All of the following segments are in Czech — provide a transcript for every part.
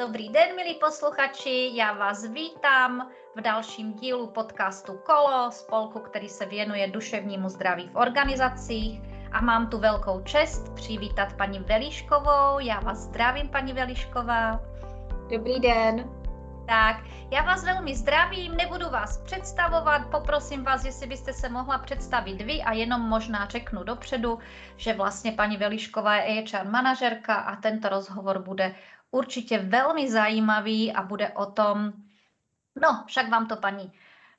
Dobrý den, milí posluchači, já vás vítám v dalším dílu podcastu Kolo, spolku, který se věnuje duševnímu zdraví v organizacích. A mám tu velkou čest přivítat paní Veliškovou. Já vás zdravím, paní Velišková. Dobrý den. Tak, já vás velmi zdravím, nebudu vás představovat, poprosím vás, jestli byste se mohla představit vy a jenom možná řeknu dopředu, že vlastně paní Velišková je HR manažerka a tento rozhovor bude určitě velmi zajímavý a bude o tom, no, však vám to paní,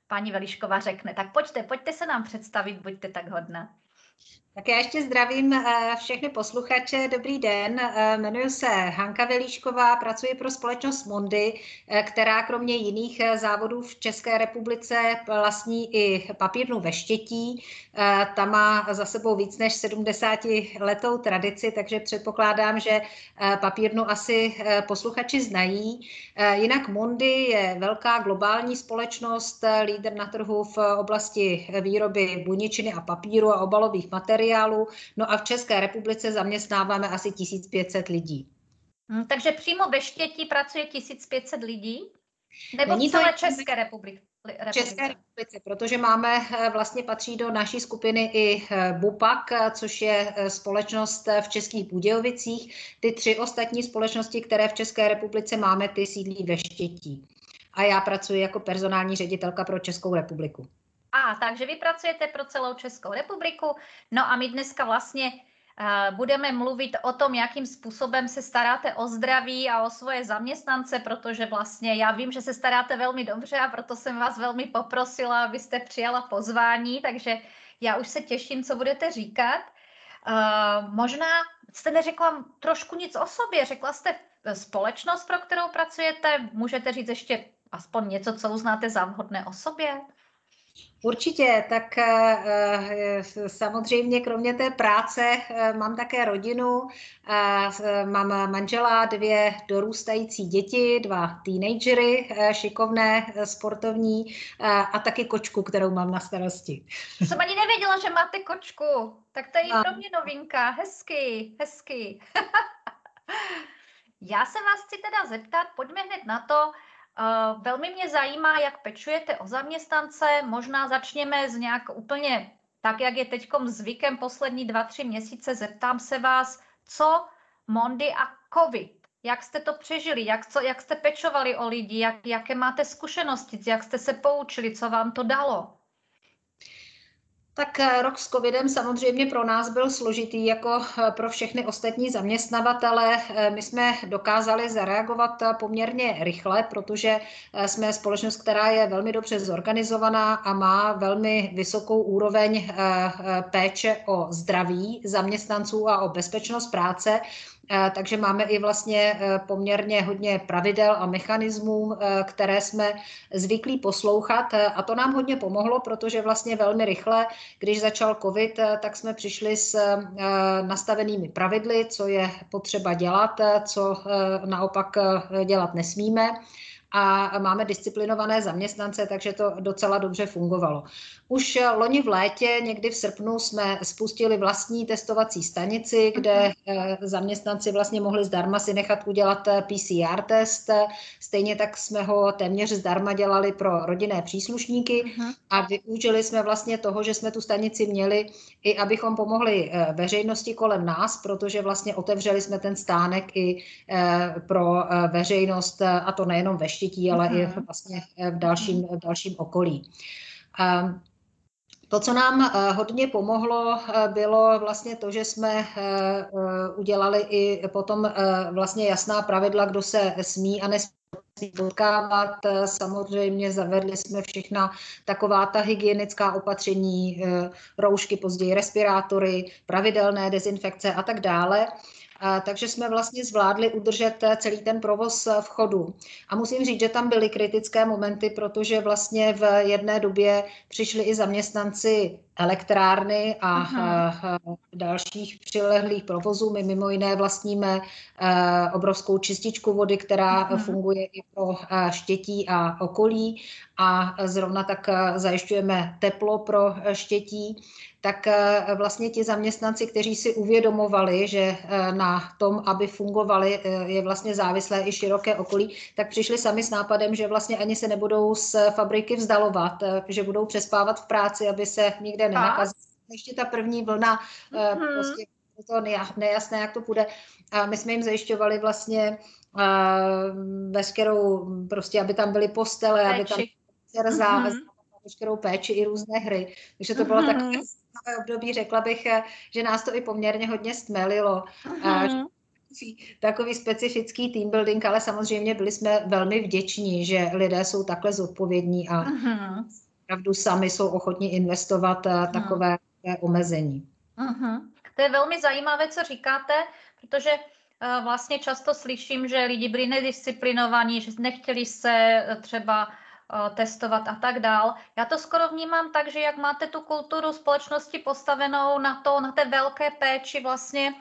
paní Velišková řekne. Tak pojďte, pojďte se nám představit, buďte tak hodná. Tak já ještě zdravím eh, všechny posluchače. Dobrý den, eh, jmenuji se Hanka Velíšková, pracuji pro společnost Mondy, eh, která kromě jiných závodů v České republice vlastní i papírnu ve Štětí. Ta má za sebou víc než 70 letou tradici, takže předpokládám, že papírnu asi posluchači znají. Jinak Mondy je velká globální společnost, lídr na trhu v oblasti výroby buničiny a papíru a obalových materiálů materiálu. No a v České republice zaměstnáváme asi 1500 lidí. Hmm, takže přímo ve Štětí pracuje 1500 lidí? Nebo Není v celé to České republice? České republice, protože máme, eh, vlastně patří do naší skupiny i eh, BUPAK, eh, což je společnost v Českých Budějovicích. Ty tři ostatní společnosti, které v České republice máme, ty sídlí ve Štětí. A já pracuji jako personální ředitelka pro Českou republiku. A, takže vy pracujete pro celou Českou republiku. No a my dneska vlastně uh, budeme mluvit o tom, jakým způsobem se staráte o zdraví a o svoje zaměstnance, protože vlastně já vím, že se staráte velmi dobře a proto jsem vás velmi poprosila, abyste přijala pozvání, takže já už se těším, co budete říkat. Uh, možná jste neřekla trošku nic o sobě, řekla jste společnost, pro kterou pracujete, můžete říct ještě aspoň něco, co uznáte za vhodné o sobě? Určitě, tak eh, samozřejmě kromě té práce eh, mám také rodinu, mám manžela, dvě dorůstající děti, dva teenagery, eh, šikovné, sportovní a taky kočku, kterou mám na starosti. Jsem ani nevěděla, že máte kočku, tak to je i pro mě novinka, hezky, hezky. Já se vás chci teda zeptat, pojďme hned na to, velmi mě zajímá, jak pečujete o zaměstnance. Možná začněme z nějak úplně tak, jak je teď zvykem poslední dva, tři měsíce. Zeptám se vás, co Mondy a COVID? Jak jste to přežili? Jak, co, jak jste pečovali o lidi? Jak, jaké máte zkušenosti? Jak jste se poučili? Co vám to dalo? Tak eh, rok s covidem samozřejmě pro nás byl složitý, jako eh, pro všechny ostatní zaměstnavatele. Eh, my jsme dokázali zareagovat poměrně rychle, protože jsme společnost, která je velmi dobře zorganizovaná a má velmi vysokou úroveň péče o zdraví zaměstnanců a o bezpečnost práce. Takže máme i vlastně e, poměrně hodně pravidel a mechanismů, e, které jsme zvyklí poslouchat a to nám hodně pomohlo, protože vlastně velmi rychle, když začal covid, tak jsme přišli s nastavenými pravidly, co je potřeba dělat, co naopak dělat nesmíme a máme disciplinované zaměstnance, takže to docela dobře fungovalo. Už loni v létě, někdy v srpnu, jsme spustili vlastní testovací stanici, kde mhm. zaměstnanci vlastně mohli zdarma si nechat udělat PCR test. Stejně tak jsme ho téměř zdarma dělali pro rodinné příslušníky mhm. a využili jsme vlastně toho, že jsme tu stanici měli, i abychom pomohli eh, veřejnosti kolem nás, protože vlastně otevřeli jsme ten stánek i eh, pro eh, veřejnost, a to nejenom ve Štětí, ale i mhm. vlastně v dalším, v dalším okolí. Um, to, co nám eh, hodně pomohlo, eh, bylo vlastně to, že jsme eh, udělali i potom vlastně jasná pravidla, kdo se smí a nesmí potkávat. Samozřejmě zavedli jsme všechna taková ta hygienická opatření, roušky, později respirátory, pravidelné dezinfekce a tak dále takže jsme vlastně zvládli udržet eh, celý ten provoz eh, v chodu. A musím říct, že tam byly kritické momenty, protože vlastně v jedné době přišli i zaměstnanci elektrárny a uh-huh. dalších přilehlých provozů. My mimo jiné vlastníme obrovskou čističku vody, která uh-huh. funguje i pro štětí a okolí a zrovna tak zajišťujeme teplo pro štětí tak vlastně ti zaměstnanci, kteří si uvědomovali, že na tom, aby fungovali, je vlastně závislé i široké okolí, tak přišli sami s nápadem, že vlastně ani se nebudou z fabriky vzdalovat, že budou přespávat v práci, aby se nikde nenakazili. Ještě ta první vlna, mm-hmm. prostě to nejasné, jak to půjde. A my jsme jim zajišťovali vlastně veškerou, prostě, aby tam byly postele, Péči. aby tam zá, mm-hmm. veškerou péči i různé hry. Takže to bylo mm-hmm. takové období, řekla bych, že nás to i poměrně hodně stmelilo. Mm-hmm takový specifický team building, ale samozřejmě byli jsme velmi vděční, že lidé jsou takhle zodpovědní a uh-huh. Opravdu sami jsou ochotní investovat uh, takové uh-huh. omezení. Uh-huh. To je velmi zajímavé, co říkáte, protože uh, vlastně často slyším, že lidi byli nedisciplinovaní, že nechtěli se uh, třeba testovat a tak dál. Já to skoro vnímám tak, že jak máte tu kulturu společnosti postavenou na to, na té velké péči vlastně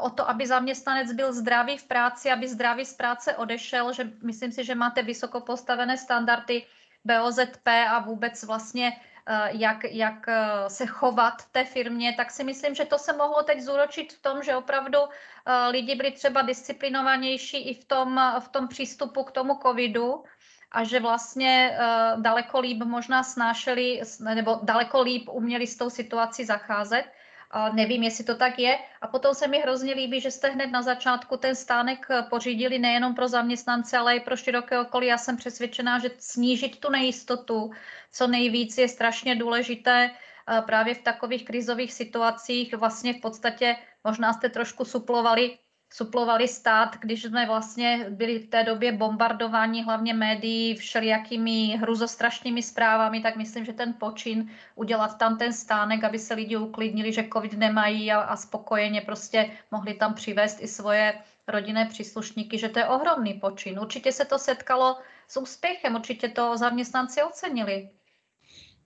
o to, aby zaměstnanec byl zdravý v práci, aby zdravý z práce odešel, že myslím si, že máte vysoko postavené standardy BOZP a vůbec vlastně eh, jak, jak eh, se chovat té firmě, tak si myslím, že to se mohlo teď zúročit v tom, že opravdu eh, lidi byli třeba disciplinovanější i v tom, v tom přístupu k tomu covidu a že vlastně daleko líp možná snášeli, nebo daleko líp uměli s tou situací zacházet. A nevím, jestli to tak je. A potom se mi hrozně líbí, že jste hned na začátku ten stánek eh, pořídili nejenom pro zaměstnance, ale i pro široké okolí. Já jsem přesvědčená, že snížit tu nejistotu co nejvíc je strašně důležité eh, právě v takových krizových situacích. Vlastně v podstatě možná jste trošku suplovali suplovali stát, když jsme vlastně byli v té době bombardováni hlavně médií všelijakými hruzostrašnými zprávami, tak myslím, že ten počin udělat tam ten stánek, aby se lidi uklidnili, že covid nemají a, a spokojeně prostě mohli tam přivést i svoje rodinné příslušníky, že to je ohromný počin. Určitě se to setkalo s úspěchem, určitě to zaměstnanci ocenili.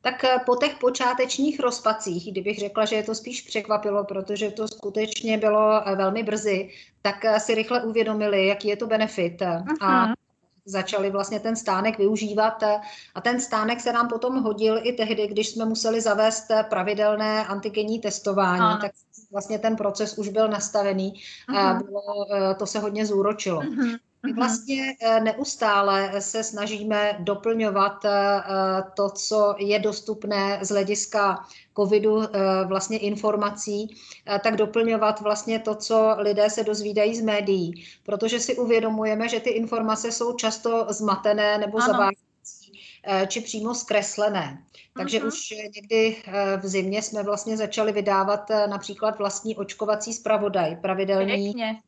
Tak eh, po těch počátečních rozpacích, kdybych řekla, že je to spíš překvapilo, protože to skutečně bylo eh, velmi brzy, tak eh, si rychle uvědomili, jaký je to benefit. Aha. A mhm. začali vlastně ten stánek využívat a ten stánek se nám potom hodil i tehdy, když jsme museli zavést pravidelné antigenní testování, ano. tak vlastně ten proces už byl nastavený a mhm. bylo, to se hodně zúročilo. Uh-huh. My mhm. vlastně eh, neustále se snažíme doplňovat eh, to, co je dostupné z hlediska covidu, eh, vlastně informací, tak doplňovat vlastně to, co lidé se dozvídají z médií, protože si uvědomujeme, že ty informace jsou často zmatené nebo zavádějící či přímo zkreslené. Takže uh-huh. už někdy v zimě jsme vlastně začali vydávat například vlastní očkovací zpravodaj, pravidelný Pěkně.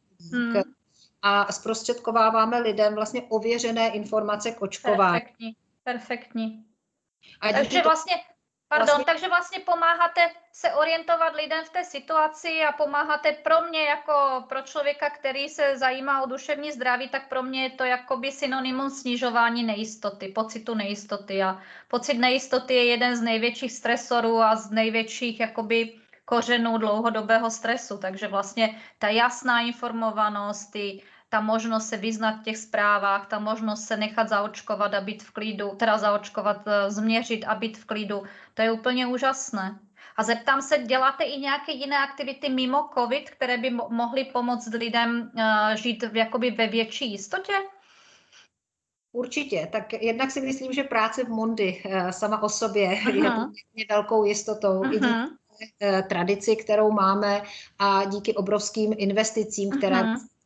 A zprostředkováváme lidem vlastně ověřené informace k očkování. Perfektní, perfektní. A takže to... vlastně, pardon, vlastně... takže vlastně pomáháte se orientovat lidem v té situaci a pomáháte pro mě jako pro člověka, který se zajímá o duševní zdraví, tak pro mě je to jakoby synonymum snižování nejistoty, pocitu nejistoty a pocit nejistoty je jeden z největších stresorů a z největších jakoby kořenů dlouhodobého stresu. Takže vlastně ta jasná informovanost, ty, ta možnost se vyznat v těch zprávách, ta možnost se nechat zaočkovat a být v klidu, teda zaočkovat, eh, změřit a být v klidu, to je úplně úžasné. A zeptám se, děláte i nějaké jiné aktivity mimo COVID, které by mo- mohly pomoct lidem uh, žít v, jakoby ve větší jistotě? Určitě. Tak jednak si myslím, že práce v Mondi uh, sama o sobě Aha. je poměrně velkou jistotou. Aha. Eh, tradici, kterou máme a díky obrovským investicím, které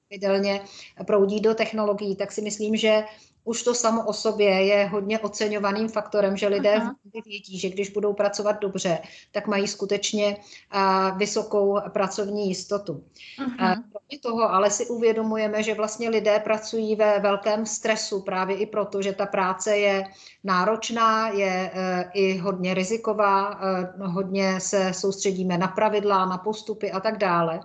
pravidelně proudí do technologií, tak si myslím, že už to samo o sobě je hodně oceňovaným faktorem, že lidé Aha. vědí, že když budou pracovat dobře, tak mají skutečně uh, vysokou pracovní jistotu. Uh, kromě toho ale si uvědomujeme, že vlastně lidé pracují ve velkém stresu právě i proto, že ta práce je náročná, je uh, i hodně riziková, uh, hodně se soustředíme na pravidla, na postupy a tak dále.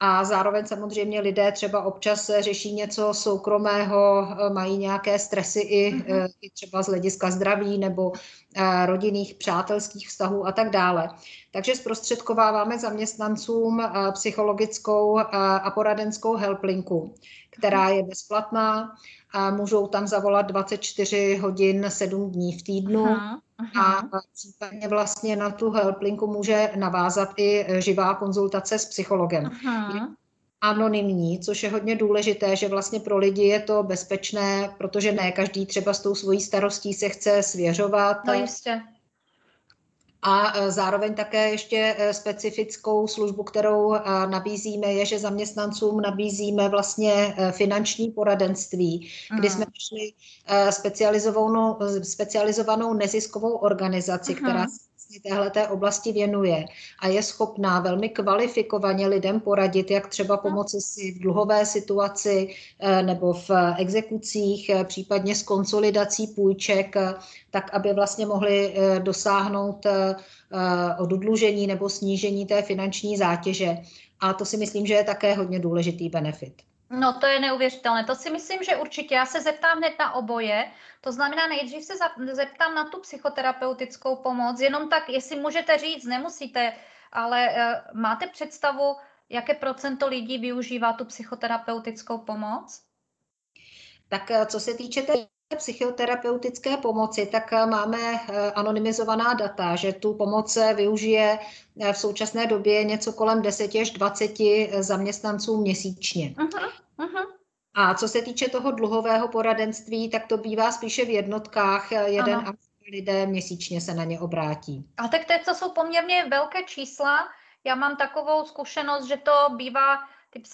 A zároveň samozřejmě lidé třeba občas řeší něco soukromého, mají nějaké stresy i, mm-hmm. i třeba z hlediska zdraví nebo rodinných, přátelských vztahů a tak dále. Takže zprostředkováváme zaměstnancům psychologickou a poradenskou helplinku, která je bezplatná a můžou tam zavolat 24 hodin 7 dní v týdnu. Aha, aha. A případně vlastně na tu helplinku může navázat i živá konzultace s psychologem. Aha. Anonymní, což je hodně důležité, že vlastně pro lidi je to bezpečné, protože ne každý třeba s tou svojí starostí se chce svěřovat. No jistě a e, zároveň také ještě e, specifickou službu, kterou e, nabízíme, je, že zaměstnancům nabízíme vlastně finanční poradenství, kdy jsme šli specializovanou, specializovanou neziskovou organizaci, uh-huh. která se vlastně téhleté oblasti věnuje a je schopná velmi kvalifikovaně lidem poradit, jak třeba pomoci si v dluhové situaci nebo v exekucích, případně s konsolidací půjček, tak aby vlastně mohli dosáhnout odlužení nebo snížení té finanční zátěže. A to si myslím, že je také hodně důležitý benefit. No to je neuvěřitelné. To si myslím, že určitě. Já se zeptám hned na oboje. To znamená, nejdřív se zeptám na tu psychoterapeutickou pomoc. Jenom tak, jestli můžete říct, nemusíte, ale uh, máte představu, jaké procento lidí využívá tu psychoterapeutickou pomoc? Tak eh, co se týče té psychoterapeutické pomoci, tak eh, máme eh, anonymizovaná data, že tu pomoc využije eh, v současné době něco kolem 10 až 20 zaměstnanců měsíčně. Uh-huh, uh-huh. A co se týče toho dluhového poradenství, tak to bývá spíše v jednotkách, jeden ano. a lidé měsíčně se na ně obrátí. A tak to jsou poměrně velké čísla. Já mám takovou zkušenost, že to bývá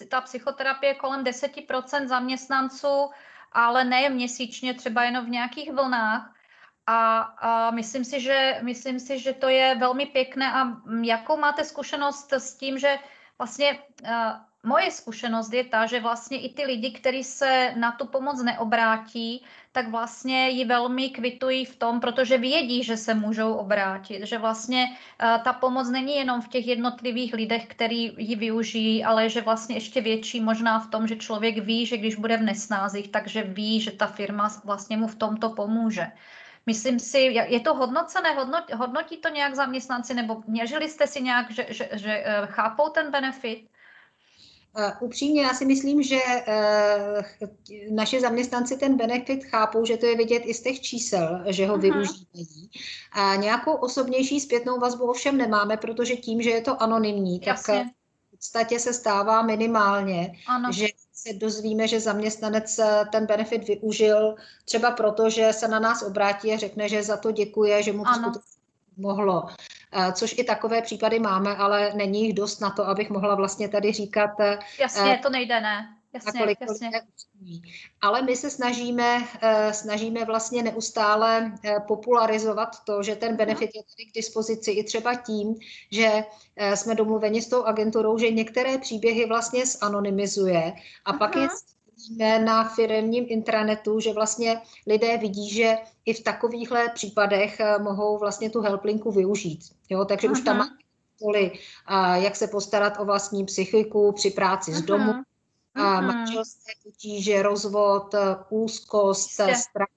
ta psychoterapie kolem 10% zaměstnanců ale ne měsíčně, třeba jenom v nějakých vlnách. A, a myslím, si, že, myslím si, že to je velmi pěkné. A jakou máte zkušenost s tím, že vlastně uh, moje zkušenost je ta, že vlastně i ty lidi, kteří se na tu pomoc neobrátí, tak vlastně ji velmi kvitují v tom, protože vědí, že se můžou obrátit, že vlastně uh, ta pomoc není jenom v těch jednotlivých lidech, který ji využijí, ale že vlastně ještě větší možná v tom, že člověk ví, že když bude v nesnázích, takže ví, že ta firma vlastně mu v tomto pomůže. Myslím si, je to hodnocené, hodnotí to nějak zaměstnanci, nebo měřili jste si nějak, že, že, že eh, chápou ten benefit? Uh, upřímně, já si myslím, že uh, naše zaměstnanci ten benefit chápou, že to je vidět i z těch čísel, že ho uh-huh. využívají. A nějakou osobnější zpětnou vazbu ovšem nemáme, protože tím, že je to anonymní, Jasně. tak v podstatě se stává minimálně, ano. že se dozvíme, že zaměstnanec ten benefit využil třeba proto, že se na nás obrátí a řekne, že za to děkuje, že mu to mohlo. Eh, což i takové případy máme, ale není jich dost na to, abych mohla vlastně tady říkat. Eh, jasně, to nejde, ne? Jasně, kolik, jasně. Ale my se snažíme, eh, snažíme vlastně neustále popularizovat to, že ten benefit je tady k dispozici i třeba tím, že jsme domluveni s tou agenturou, že některé příběhy vlastně zanonymizuje a Aha. pak je vidíme na firmním intranetu, že vlastně lidé vidí, že i v takovýchhle případech eh, mohou vlastně tu helplinku využít. Jo? Takže Aha. už tam má jak se postarat o vlastní psychiku při práci Aha. z domu, a manželské potíže, rozvod, eh, úzkost, strach,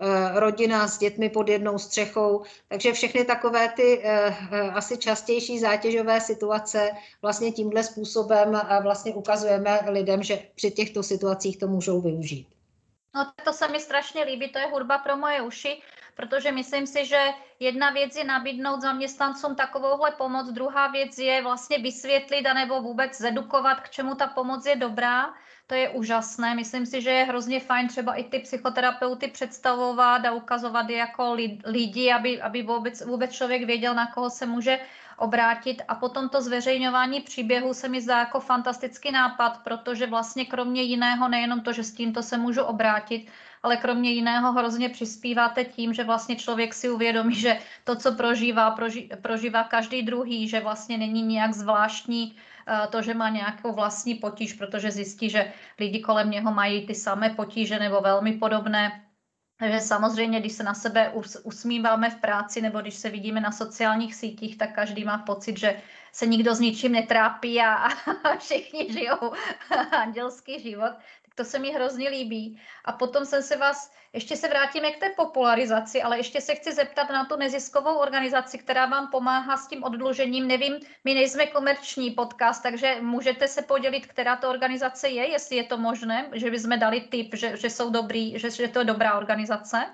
Eh, rodina s dětmi pod jednou střechou. Takže všechny takové ty eh, eh, asi častější zátěžové situace vlastně tímhle způsobem vlastně ukazujeme lidem, že při těchto situacích to můžou využít. No to se mi strašně líbí, to je hudba pro moje uši, protože myslím si, že jedna věc je nabídnout zaměstnancům takovouhle pomoc, druhá věc je vlastně vysvětlit anebo vůbec zedukovat, k čemu ta pomoc je dobrá to je úžasné. Myslím si, že je hrozně fajn třeba i ty psychoterapeuty představovat a ukazovat je jako lidi, aby, aby vůbec, vůbec člověk věděl, na koho se může obrátit. A potom to zveřejňování příběhu se mi zdá jako fantastický nápad, protože vlastně kromě jiného, nejenom to, že s tímto se můžu obrátit, ale kromě jiného hrozně přispíváte tím, že vlastně člověk si uvědomí, že to, co prožívá, proži, prožívá každý druhý, že vlastně není nějak zvláštní Eh, to, že má nějakou vlastní potíž, protože zjistí, že lidi kolem něho mají ty samé potíže nebo velmi podobné. Takže samozřejmě, když se na sebe usmíváme v práci nebo když se vidíme na sociálních sítích, tak každý má pocit, že se nikdo s ničím netrápí a, a všichni žijou andělský život, to se mi hrozně líbí. A potom jsem se vás, ještě se vrátíme k té popularizaci, ale ještě se chci zeptat na tu neziskovou organizaci, která vám pomáhá s tím odlužením. Nevím, my nejsme komerční podcast, takže můžete se podělit, která to organizace je, jestli je to možné, že bychom dali tip, že, že jsou dobrý, že, že to je dobrá organizace.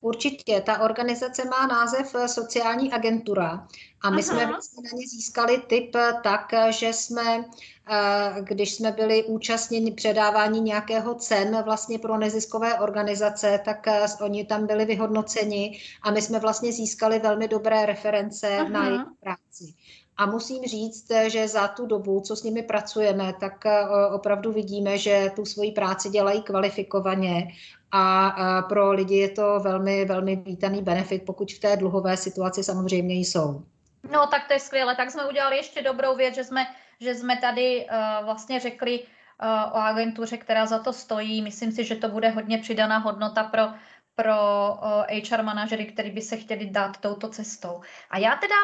Určitě, ta organizace má název eh, Sociální agentura a my Aha. jsme vlastně na ně získali tip eh, tak, eh, že jsme, když jsme byli účastněni předávání nějakého cen vlastně pro neziskové organizace, tak oni tam byli vyhodnoceni a my jsme vlastně získali velmi dobré reference Aha. na jejich práci. A musím říct, že za tu dobu, co s nimi pracujeme, tak opravdu vidíme, že tu svoji práci dělají kvalifikovaně a pro lidi je to velmi, velmi vítaný benefit, pokud v té dluhové situaci samozřejmě jsou. No tak to je skvělé. Tak jsme udělali ještě dobrou věc, že jsme, že jsme tady uh, vlastně řekli uh, o agentuře, která za to stojí. Myslím si, že to bude hodně přidaná hodnota pro, pro uh, HR manažery, který by se chtěli dát touto cestou. A já teda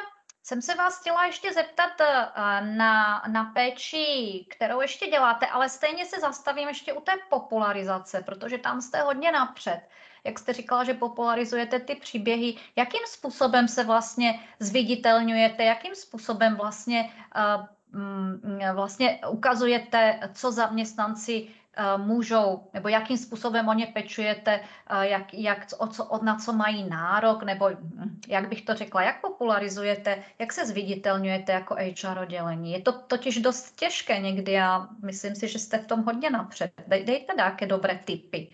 jsem se vás chtěla ještě zeptat eh, na, na péči, kterou ještě děláte, ale stejně se zastavím ještě u té popularizace, protože tam jste hodně napřed. Jak jste říkala, že popularizujete ty příběhy, jakým způsobem se vlastně zviditelňujete, jakým způsobem vlastně, uh, vlastně ukazujete, co zaměstnanci Eh, můžou, nebo jakým způsobem o ně pečujete, eh, jak, jak, o co, od na co mají nárok, nebo hm, jak bych to řekla, jak popularizujete, jak se zviditelňujete jako HR oddělení. Je to totiž dost těžké někdy a myslím si, že jste v tom hodně napřed. Dej, dejte nějaké dobré typy,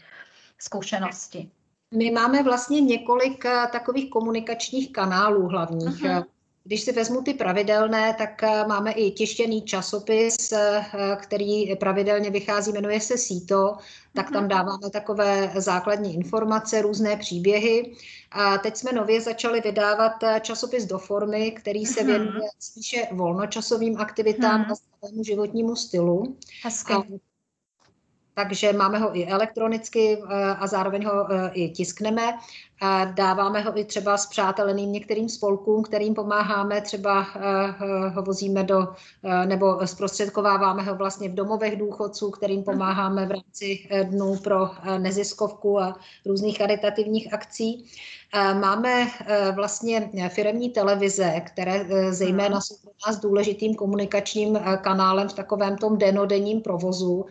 zkušenosti. My máme vlastně několik eh, takových komunikačních kanálů hlavních. Uh-huh. Když si vezmu ty pravidelné, tak eh, máme i tištěný časopis, eh, který pravidelně vychází, jmenuje se Síto, tak tam mhm. dáváme takové základní informace, různé příběhy. A teď jsme nově začali vydávat eh, časopis do formy, který se mhm. věnuje spíše volnočasovým aktivitám a zdravému životnímu stylu. Hezky. A takže máme ho i elektronicky a zároveň ho i tiskneme. A dáváme ho i třeba s přáteleným některým spolkům, kterým pomáháme, třeba uh, ho vozíme do, uh, nebo zprostředkováváme ho vlastně v domovech důchodců, kterým pomáháme v rámci dnů pro neziskovku a různých charitativních akcí. Máme vlastně firemní televize, které zejména jsou pro nás důležitým komunikačním kanálem v takovém tom denodenním provozu,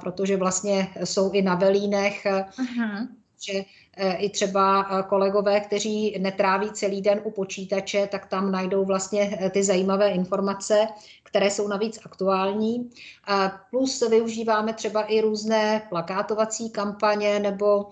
protože vlastně jsou i na velínech. Uh-huh že e, i třeba e, kolegové, kteří netráví celý den u počítače, tak tam najdou vlastně e, ty zajímavé informace, které jsou navíc aktuální. Plus využíváme třeba i různé plakátovací kampaně nebo,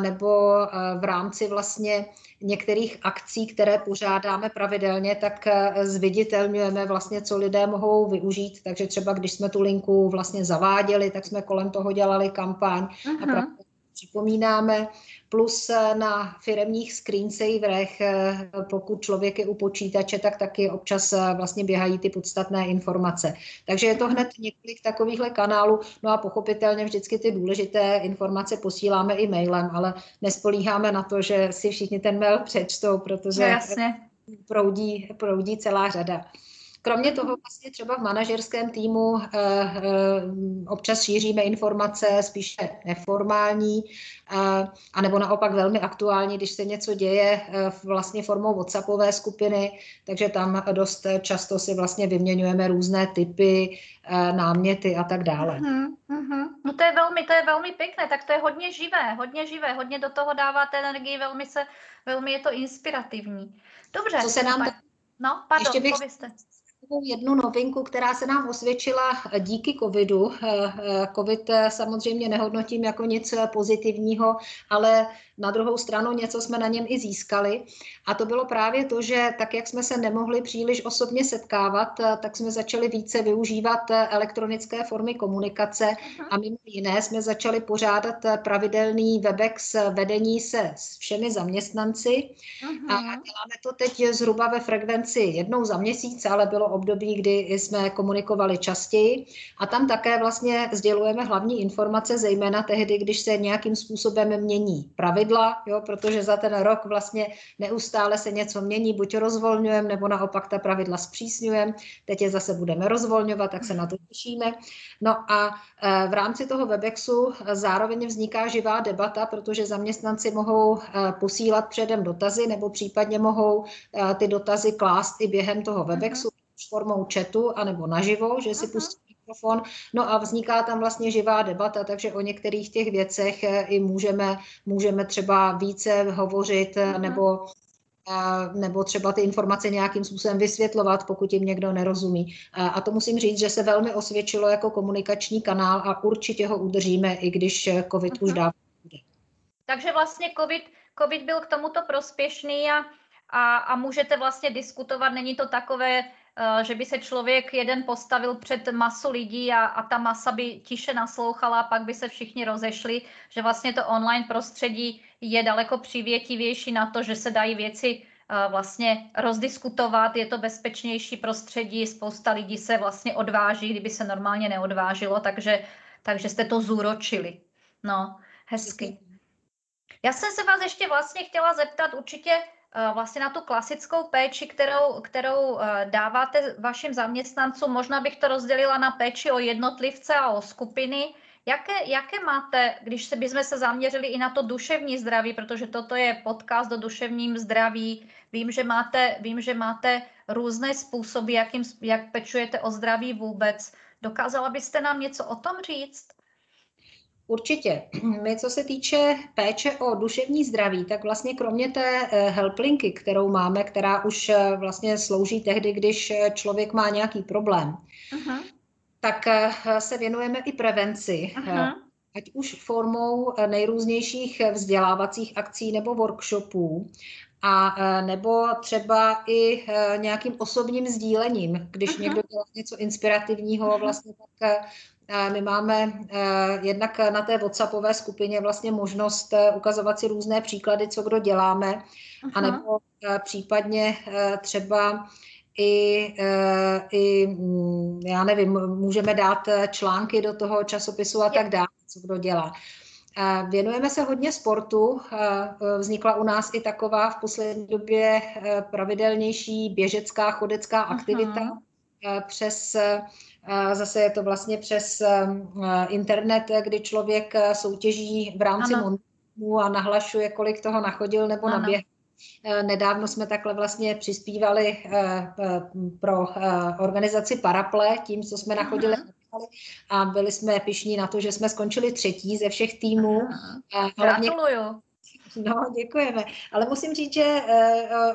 nebo v rámci vlastně některých akcí, které pořádáme pravidelně, tak zviditelňujeme vlastně, co lidé mohou využít. Takže třeba když jsme tu linku vlastně zaváděli, tak jsme kolem toho dělali kampaň uh-huh. a připomínáme, plus eh, na firemních screensaverech, eh, pokud člověk je u počítače, tak taky občas eh, vlastně běhají ty podstatné informace. Takže je to mhm. hned několik takovýchhle kanálů, no a pochopitelně vždycky ty důležité informace posíláme i mailem, ale nespolíháme na to, že si všichni ten mail přečtou, protože no, jasně. Proudí, proudí celá řada. Kromě toho vlastně třeba v manažerském týmu eh, eh, občas šíříme informace spíše neformální, eh, anebo naopak velmi aktuální, když se něco děje vlastně formou WhatsAppové skupiny, takže tam dost často si vlastně vyměňujeme různé typy, náměty a tak dále. Uh-huh, uh-huh. No to je velmi, to je velmi pěkné, tak to je hodně živé, hodně živé, hodně do toho dáváte energii, velmi se, velmi je to inspirativní. Dobře. Co se nám... No, pardon, Ještě bych... pověste jednu novinku, která se nám osvědčila díky covidu. Eh, eh, covid eh, samozřejmě nehodnotím jako nic pozitivního, ale na druhou stranu něco jsme na něm i získali. A to bylo právě to, že tak, jak jsme se nemohli příliš osobně setkávat, tak jsme začali více využívat elektronické formy komunikace a mimo jiné jsme začali pořádat pravidelný Webex vedení se s všemi zaměstnanci. A děláme to teď zhruba ve frekvenci jednou za měsíc, ale bylo období, kdy jsme komunikovali častěji a tam také vlastně sdělujeme hlavní informace, zejména tehdy, když se nějakým způsobem mění pravidla, jo, protože za ten rok vlastně neustále se něco mění, buď rozvolňujeme, nebo naopak ta pravidla zpřísňujeme. Teď je zase budeme rozvolňovat, tak se na to těšíme. No a v rámci toho Webexu zároveň vzniká živá debata, protože zaměstnanci mohou posílat předem dotazy nebo případně mohou ty dotazy klást i během toho Webexu uh-huh. formou chatu anebo naživo, že si uh-huh. pustí mikrofon. No a vzniká tam vlastně živá debata, takže o některých těch věcech eh, i můžeme, můžeme třeba více hovořit uh-huh. nebo nebo třeba ty informace nějakým způsobem vysvětlovat, pokud jim někdo nerozumí. A to musím říct, že se velmi osvědčilo jako komunikační kanál a určitě ho udržíme, i když COVID uh-huh. už dávno bude. Takže vlastně COVID, COVID byl k tomuto prospěšný a a, a můžete vlastně diskutovat. Není to takové, že by se člověk jeden postavil před masu lidí a, a ta masa by tiše naslouchala a pak by se všichni rozešli, že vlastně to online prostředí je daleko přivětivější na to, že se dají věci uh, vlastně rozdiskutovat, je to bezpečnější prostředí, spousta lidí se vlastně odváží, kdyby se normálně neodvážilo, takže, takže jste to zúročili. No, hezky. Já jsem se vás ještě vlastně chtěla zeptat, určitě Eh, vlastně na tu klasickou péči, kterou, kterou eh, dáváte vašim zaměstnancům. Možná bych to rozdělila na péči o jednotlivce a o skupiny. Jaké, jaké máte, když se bychom se zaměřili i na to duševní zdraví, protože toto je podcast o duševním zdraví. Vím, že máte, vím, že máte různé způsoby, jakým, jak pečujete o zdraví vůbec. Dokázala byste nám něco o tom říct? Určitě. My, co se týče péče o duševní zdraví, tak vlastně kromě té eh, helplinky, kterou máme, která už eh, vlastně slouží tehdy, když eh, člověk má nějaký problém, uh-huh. tak se věnujeme i prevenci. Uh-huh. Ať už formou nejrůznějších vzdělávacích akcí nebo workshopů, a nebo třeba i nějakým osobním sdílením, když uh-huh. někdo dělá něco inspirativního, vlastně tak my máme eh, jednak na té WhatsAppové skupině vlastně možnost eh, ukazovat si různé příklady, co kdo děláme, Aha. anebo eh, případně třeba i, i, mm, já nevím, můžeme dát články do toho časopisu a tak dále, co kdo dělá. Věnujeme se hodně sportu. Vznikla u nás i taková v poslední době pravidelnější běžecká chodecká aktivita Aha. přes Zase je to vlastně přes um, internet, kdy člověk uh, soutěží v rámci montu a nahlašuje, kolik toho nachodil nebo ano. naběh. Uh, nedávno jsme takhle vlastně přispívali pro organizaci Paraple tím, co jsme nachodili a byli jsme pišní na to, že jsme skončili třetí ze všech týmů. Gratuluju. No, děkujeme. Ale musím říct, že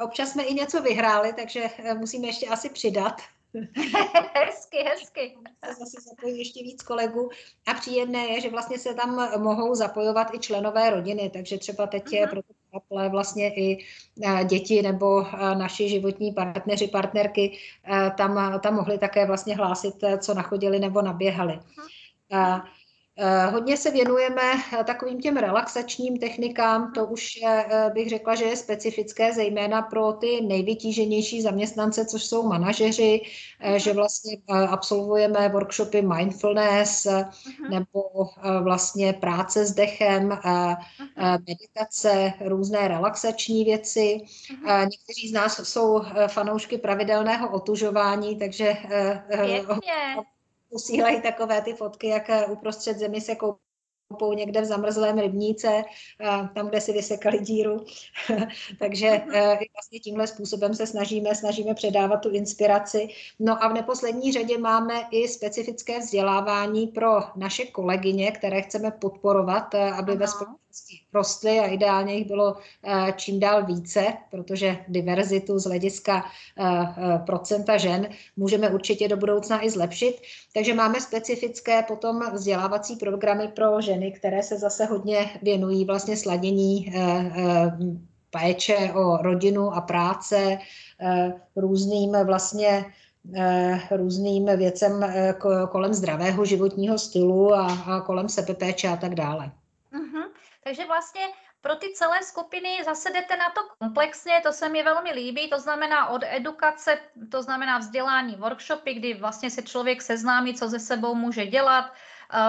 občas jsme i něco vyhráli, takže musíme ještě asi přidat. hezky, hezky. Zase zapojí ještě víc kolegů a příjemné je, že vlastně se tam mohou zapojovat i členové rodiny, takže třeba teď je mhm. pro to vlastně i e, děti nebo e, naši životní partneři, partnerky e, tam, tam mohli také vlastně hlásit, co nachodili nebo naběhali. Uh-huh. Eh, hodně se věnujeme eh, takovým těm relaxačním technikám, to už eh, bych řekla, že je specifické zejména pro ty nejvytíženější zaměstnance, což jsou manažeři, že vlastně absolvujeme workshopy mindfulness uh-huh. nebo vlastně práce s dechem, uh-huh. meditace, různé relaxační věci. Někteří z nás jsou fanoušky pravidelného otužování, takže posílají takové ty fotky, jak eh, uprostřed zemi se koupou někde v zamrzlém rybníce, tam, kde si vysekali díru. Takže eh, vlastně tímhle způsobem se snažíme, snažíme předávat tu inspiraci. No a v neposlední řadě máme i specifické vzdělávání pro naše kolegyně, které chceme podporovat, eh, aby Aha. ve společnosti rostly a ideálně jich bylo eh, čím dál více, protože diverzitu z hlediska eh, eh, procenta žen můžeme určitě do budoucna i zlepšit. Takže máme specifické potom vzdělávací programy pro ženy, které se zase hodně věnují vlastně sladění péče o rodinu a práce, různým vlastně různým věcem kolem zdravého životního stylu a, kolem sebepéče a tak dále. Takže vlastně pro ty celé skupiny zase jdete na to komplexně, to se mi velmi líbí, to znamená od edukace, to znamená vzdělání workshopy, kdy vlastně se člověk seznámí, co ze sebou může dělat,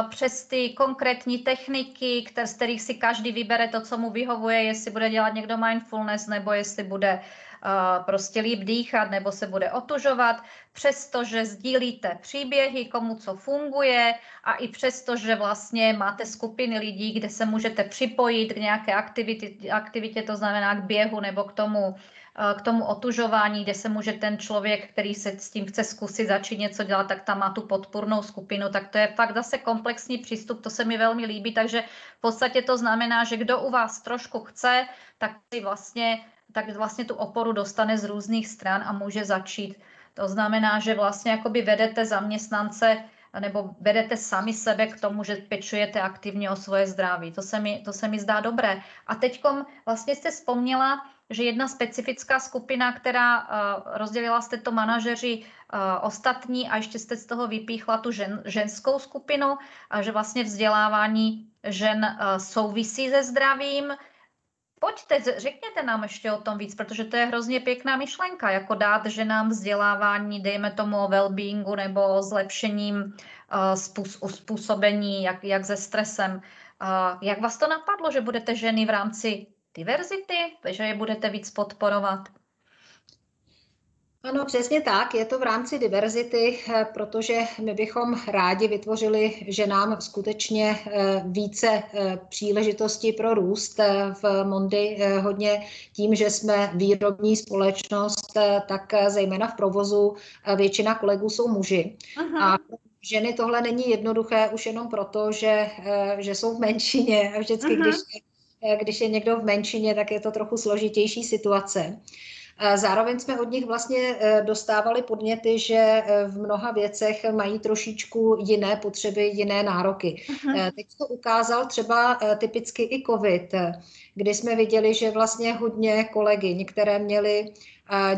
přes ty konkrétní techniky, z kterých si každý vybere to, co mu vyhovuje, jestli bude dělat někdo mindfulness, nebo jestli bude prostě líp dýchat, nebo se bude otužovat, přestože sdílíte příběhy, komu co funguje a i přesto, že vlastně máte skupiny lidí, kde se můžete připojit k nějaké aktivitě, aktivitě to znamená k běhu nebo k tomu k tomu otužování, kde se může ten člověk, který se s tím chce zkusit začít něco dělat, tak tam má tu podpůrnou skupinu, tak to je fakt zase komplexní přístup, to se mi velmi líbí, takže v podstatě to znamená, že kdo u vás trošku chce, tak si vlastně, tak vlastně tu oporu dostane z různých stran a může začít. To znamená, že vlastně jakoby vedete zaměstnance nebo vedete sami sebe k tomu, že pečujete aktivně o svoje zdraví. To se mi, to se mi zdá dobré. A teď vlastně jste vzpomněla, že jedna specifická skupina, která uh, rozdělila jste to manažeři uh, ostatní a ještě jste z toho vypíchla tu žen, ženskou skupinu, a že vlastně vzdělávání žen uh, souvisí se zdravím. Pojďte, řekněte nám ještě o tom víc, protože to je hrozně pěkná myšlenka, jako dát ženám vzdělávání, dejme tomu o well-beingu nebo o zlepšením uh, způsobení, jak, jak se stresem. Uh, jak vás to napadlo, že budete ženy v rámci diverzity, že je budete víc podporovat? Ano, přesně tak. Je to v rámci diverzity, eh, protože my bychom rádi vytvořili ženám skutečně eh, více eh, příležitostí pro růst v Mondy hodně tím, že jsme výrobní společnost, tak zejména v provozu většina kolegů jsou muži. Aha. A ženy tohle není jednoduché už jenom proto, že, že jsou v menšině a vždycky, Aha. když Eh, když je někdo v menšině, tak je to trochu složitější situace. Zároveň jsme od nich vlastně eh, dostávali podněty, že v mnoha věcech mají trošičku jiné potřeby, jiné nároky. Uh-huh. Teď to ukázal třeba typicky i COVID, kdy jsme viděli, že vlastně hodně kolegy, některé měly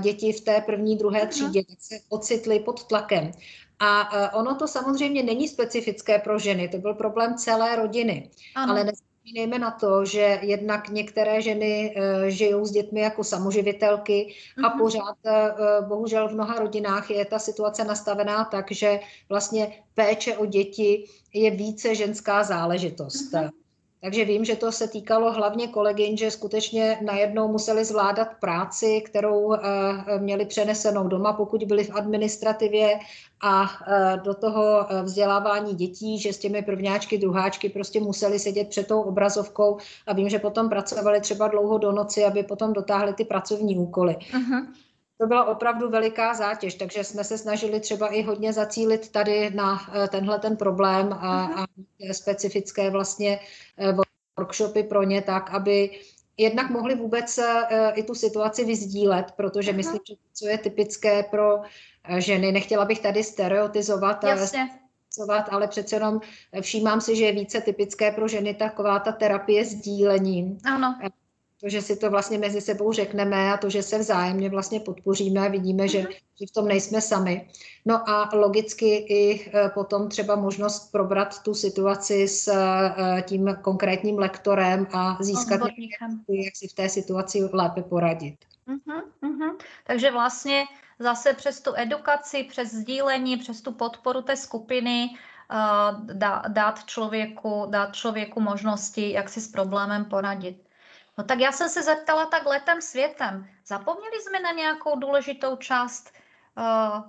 děti v té první, druhé třídě, tak se ocitly pod tlakem. A ono to samozřejmě není specifické pro ženy, to byl problém celé rodiny. Ano. Ale nezapomínejme na to, že jednak některé ženy uh, žijou s dětmi jako samoživitelky a mhm. pořád uh, bohužel v mnoha rodinách je ta situace nastavená tak, že vlastně péče o děti je více ženská záležitost. Takže vím, že to se týkalo hlavně kolegyn, že skutečně najednou museli zvládat práci, kterou uh, měli přenesenou doma, pokud byli v administrativě a uh, do toho vzdělávání dětí, že s těmi prvňáčky, druháčky prostě museli sedět před tou obrazovkou a vím, že potom pracovali třeba dlouho do noci, aby potom dotáhli ty pracovní úkoly. Uh-huh to byla opravdu veliká zátěž, takže jsme se snažili třeba i hodně zacílit tady na eh, tenhle ten problém a, a specifické vlastně eh, workshopy pro ně tak, aby jednak mohli vůbec eh, i tu situaci vyzdílet, protože Aha. myslím, že co je typické pro ženy, nechtěla bych tady stereotizovat, Jasně. ale přece jenom všímám si, že je více typické pro ženy taková ta terapie sdílením. Ano to, že si to vlastně mezi sebou řekneme a to, že se vzájemně vlastně podpoříme a vidíme, že, mhm. že v tom nejsme sami. No a logicky i e, potom třeba možnost probrat tu situaci s e, tím konkrétním lektorem a získat, jak si v té situaci lépe poradit. Uh-huh, uh-huh. Takže vlastně zase přes tu edukaci, přes sdílení, přes tu podporu té skupiny uh, dát, člověku, dát člověku možnosti, jak si s problémem poradit. No tak já jsem se zeptala tak letem světem. Zapomněli jsme na nějakou důležitou část uh,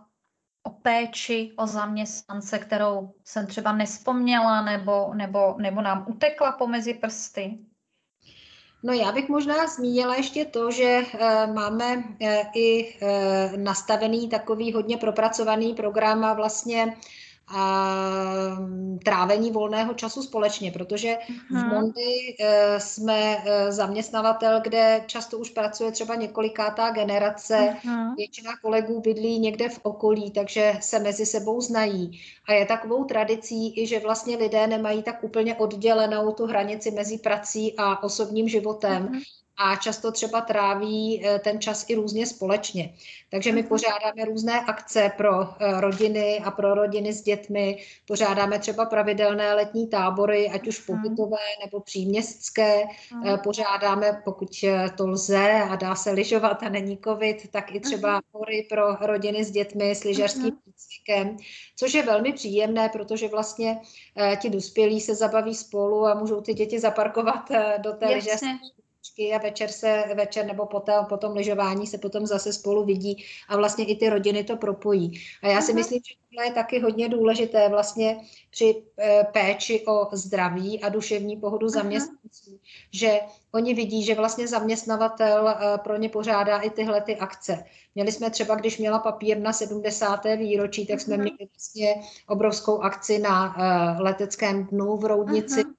o péči, o zaměstnance, kterou jsem třeba nespomněla nebo, nebo, nebo nám utekla pomezi prsty? No já bych možná zmínila ještě to, že e, máme e, i nastavený takový hodně propracovaný program a vlastně a mm, trávení volného času společně, protože v mhm. Mondy e, jsme e, zaměstnavatel, kde často už pracuje třeba několikátá generace, uh-huh. většina kolegů bydlí někde v okolí, takže se mezi sebou znají. A je takovou tradicí i, že vlastně lidé nemají tak úplně oddělenou tu hranici mezi prací a osobním životem. Uh-huh a často třeba tráví eh, ten čas i různě společně. Takže my mhm. pořádáme různé akce pro eh, rodiny a pro rodiny s dětmi, pořádáme třeba pravidelné letní tábory, ať už mhm. pobytové nebo příměstské, mhm. pořádáme, pokud to lze a dá se lyžovat a není covid, tak i třeba hory pro rodiny s dětmi s lyžařským výcvikem, což je velmi příjemné, protože vlastně ti dospělí se zabaví spolu a můžou ty děti zaparkovat do té lyžařské kroužky a večer se, večer nebo potom, po tom lyžování se potom zase spolu vidí a vlastně i ty rodiny to propojí. A já si uh-huh. myslím, že tohle je taky hodně důležité vlastně při e, péči o zdraví a duševní pohodu zaměstnanců, uh-huh. že oni vidí, že vlastně zaměstnavatel e, pro ně pořádá i tyhle ty akce. Měli jsme třeba, když měla papír na 70. výročí, tak jsme uh-huh. měli vlastně obrovskou akci na e, leteckém dnu v Roudnici, uh-huh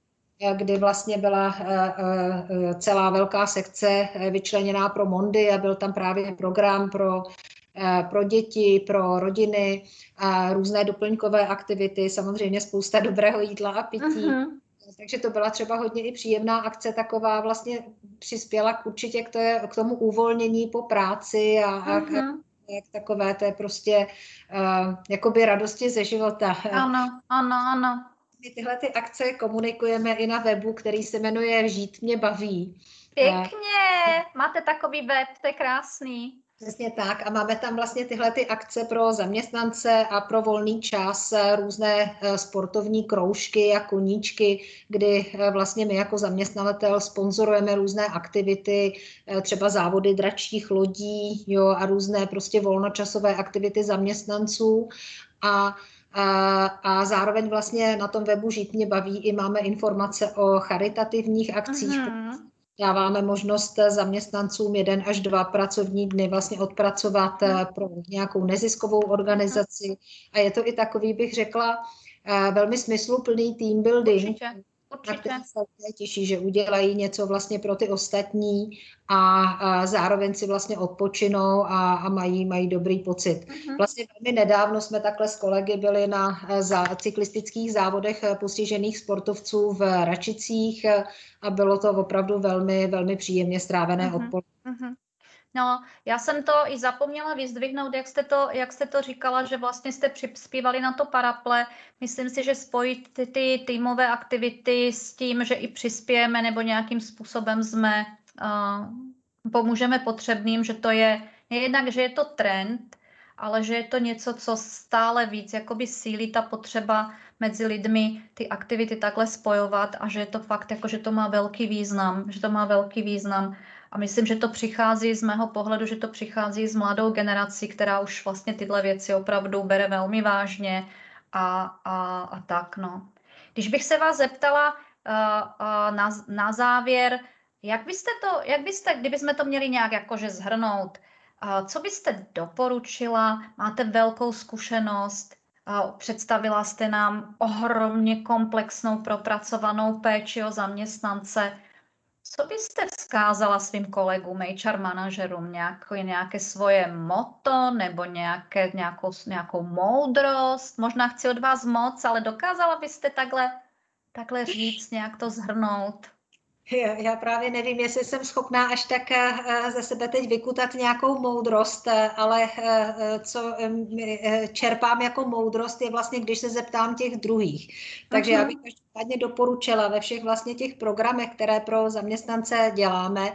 kdy vlastně byla eh, eh, celá velká sekce eh, vyčleněná pro Mondy a byl tam právě program pro pro děti, pro rodiny, a různé doplňkové aktivity, samozřejmě spousta dobrého jídla a pití. Uh-huh. Takže to byla třeba hodně i příjemná akce, taková vlastně přispěla k určitě k, to, k tomu uvolnění po práci a, uh-huh. a k, mhm. k takové té prostě uh, jakoby radosti ze života. Ano, ano, ano. My tyhle ty akce komunikujeme i na webu, který se jmenuje Žít mě baví. Pěkně, máte takový web, to je krásný. Přesně tak a máme tam vlastně tyhle ty akce pro zaměstnance a pro volný čas, různé eh, sportovní kroužky a koníčky, kdy eh, vlastně my jako zaměstnavatel sponzorujeme různé aktivity, eh, třeba závody dračích lodí jo, a různé prostě volnočasové aktivity zaměstnanců a a, a zároveň vlastně na tom webu Žít mě baví i máme informace o charitativních akcích. Uh-huh. Dáváme možnost zaměstnancům jeden až dva pracovní dny vlastně odpracovat uh-huh. pro nějakou neziskovou organizaci. A je to i takový, bych řekla, eh, velmi smysluplný team building. Určitě Určitě. na se těší, že udělají něco vlastně pro ty ostatní a, a zároveň si vlastně odpočinou a, a mají, mají dobrý pocit. Uh-huh. Vlastně velmi nedávno jsme takhle s kolegy byli na za, cyklistických závodech postižených sportovců v Račicích a bylo to opravdu velmi, velmi příjemně strávené uh-huh. odpoledne. Uh-huh. No, já jsem to i zapomněla vyzdvihnout, jak jste to, jak jste to říkala, že vlastně jste přispívali na to paraple. Myslím si, že spojit ty, ty týmové aktivity s tím, že i přispějeme nebo nějakým způsobem jsme, uh, pomůžeme potřebným, že to je jednak, že je to trend, ale že je to něco, co stále víc jakoby sílí ta potřeba mezi lidmi ty aktivity takhle spojovat a že je to fakt jako, že to má velký význam, že to má velký význam. A myslím, že to přichází z mého pohledu, že to přichází z mladou generací, která už vlastně tyhle věci opravdu bere velmi vážně a, a, a tak. No. Když bych se vás zeptala uh, uh, na, na závěr, jak byste to, jak byste, kdybychom to měli nějak jakože zhrnout, uh, co byste doporučila? Máte velkou zkušenost, představila jste nám ohromně komplexnou propracovanou péči o zaměstnance. Co byste vzkázala svým kolegům, HR manažerům, nějaké, nějaké svoje moto nebo nějaké, nějakou, nějakou moudrost? Možná chci od vás moc, ale dokázala byste takhle, takhle říct, nějak to zhrnout? Já právě nevím, jestli jsem schopná až tak eh, ze sebe teď vykutat nějakou moudrost, eh, ale eh, co čerpám jako moudrost je vlastně, když se zeptám těch druhých. Takže já mhm. bych každopádně doporučila ve všech vlastně těch programech, které pro zaměstnance děláme,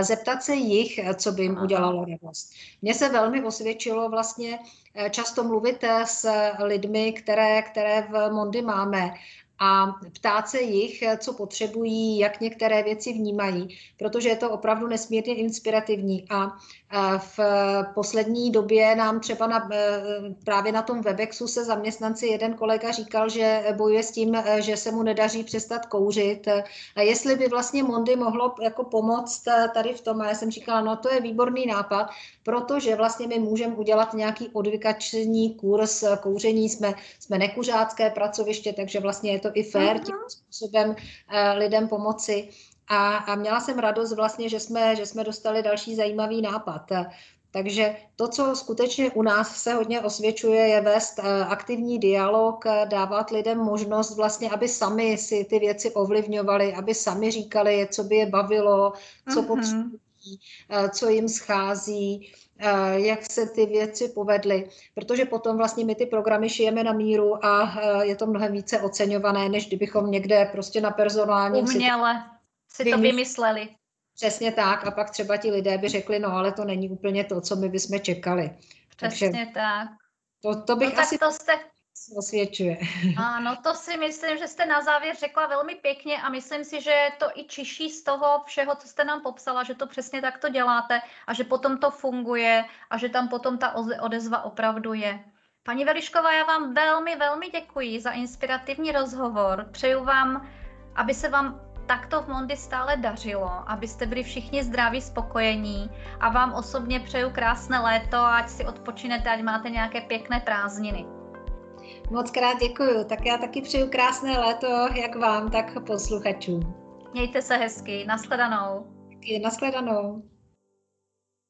zeptat se jich, co by jim udělalo radost. Mně se velmi osvědčilo vlastně často mluvit s lidmi, které, které v Mondy máme a ptát se jich, co potřebují, jak některé věci vnímají, protože je to opravdu nesmírně inspirativní. A v poslední době nám třeba na, e, právě na tom Webexu se zaměstnanci, jeden kolega říkal, že bojuje s tím, že se mu nedaří přestat kouřit. A jestli by vlastně Mondy mohlo jako pomoct tady v tom, a já jsem říkala, no to je výborný nápad, protože vlastně my můžeme udělat nějaký odvykační kurz kouření, jsme, jsme nekuřácké pracoviště, takže vlastně je to i fér tím způsobem lidem pomoci. A, a měla jsem radost vlastně, že jsme, že jsme dostali další zajímavý nápad. Takže to, co skutečně u nás se hodně osvědčuje, je vést eh, aktivní dialog, eh, dávat lidem možnost vlastně, aby sami si ty věci ovlivňovali, aby sami říkali, co by je bavilo, co mm-hmm. potřebují, eh, co jim schází, jak se ty věci povedly, protože potom vlastně my ty programy šijeme na míru a je to mnohem více oceňované, než kdybychom někde prostě na personální Uměle si to vymysleli. Přesně tak. A pak třeba ti lidé by řekli, no ale to není úplně to, co my bychom čekali. Přesně Takže tak. To, to bych no, asi to jste... osvědčuje. Ano, to si myslím, že jste na závěr řekla velmi pěkně a myslím si, že to i čiší z toho všeho, co jste nám popsala, že to přesně takto děláte a že potom to funguje a že tam potom ta odezva opravdu je. Paní Velišková, já vám velmi, velmi děkuji za inspirativní rozhovor. Přeju vám, aby se vám takto v Mondi stále dařilo, abyste byli všichni zdraví, spokojení a vám osobně přeju krásné léto, ať si odpočinete, ať máte nějaké pěkné prázdniny. Moc krát děkuju. Tak já taky přeju krásné léto, jak vám, tak posluchačům. Mějte se hezky. Naschledanou. Taky, naschledanou.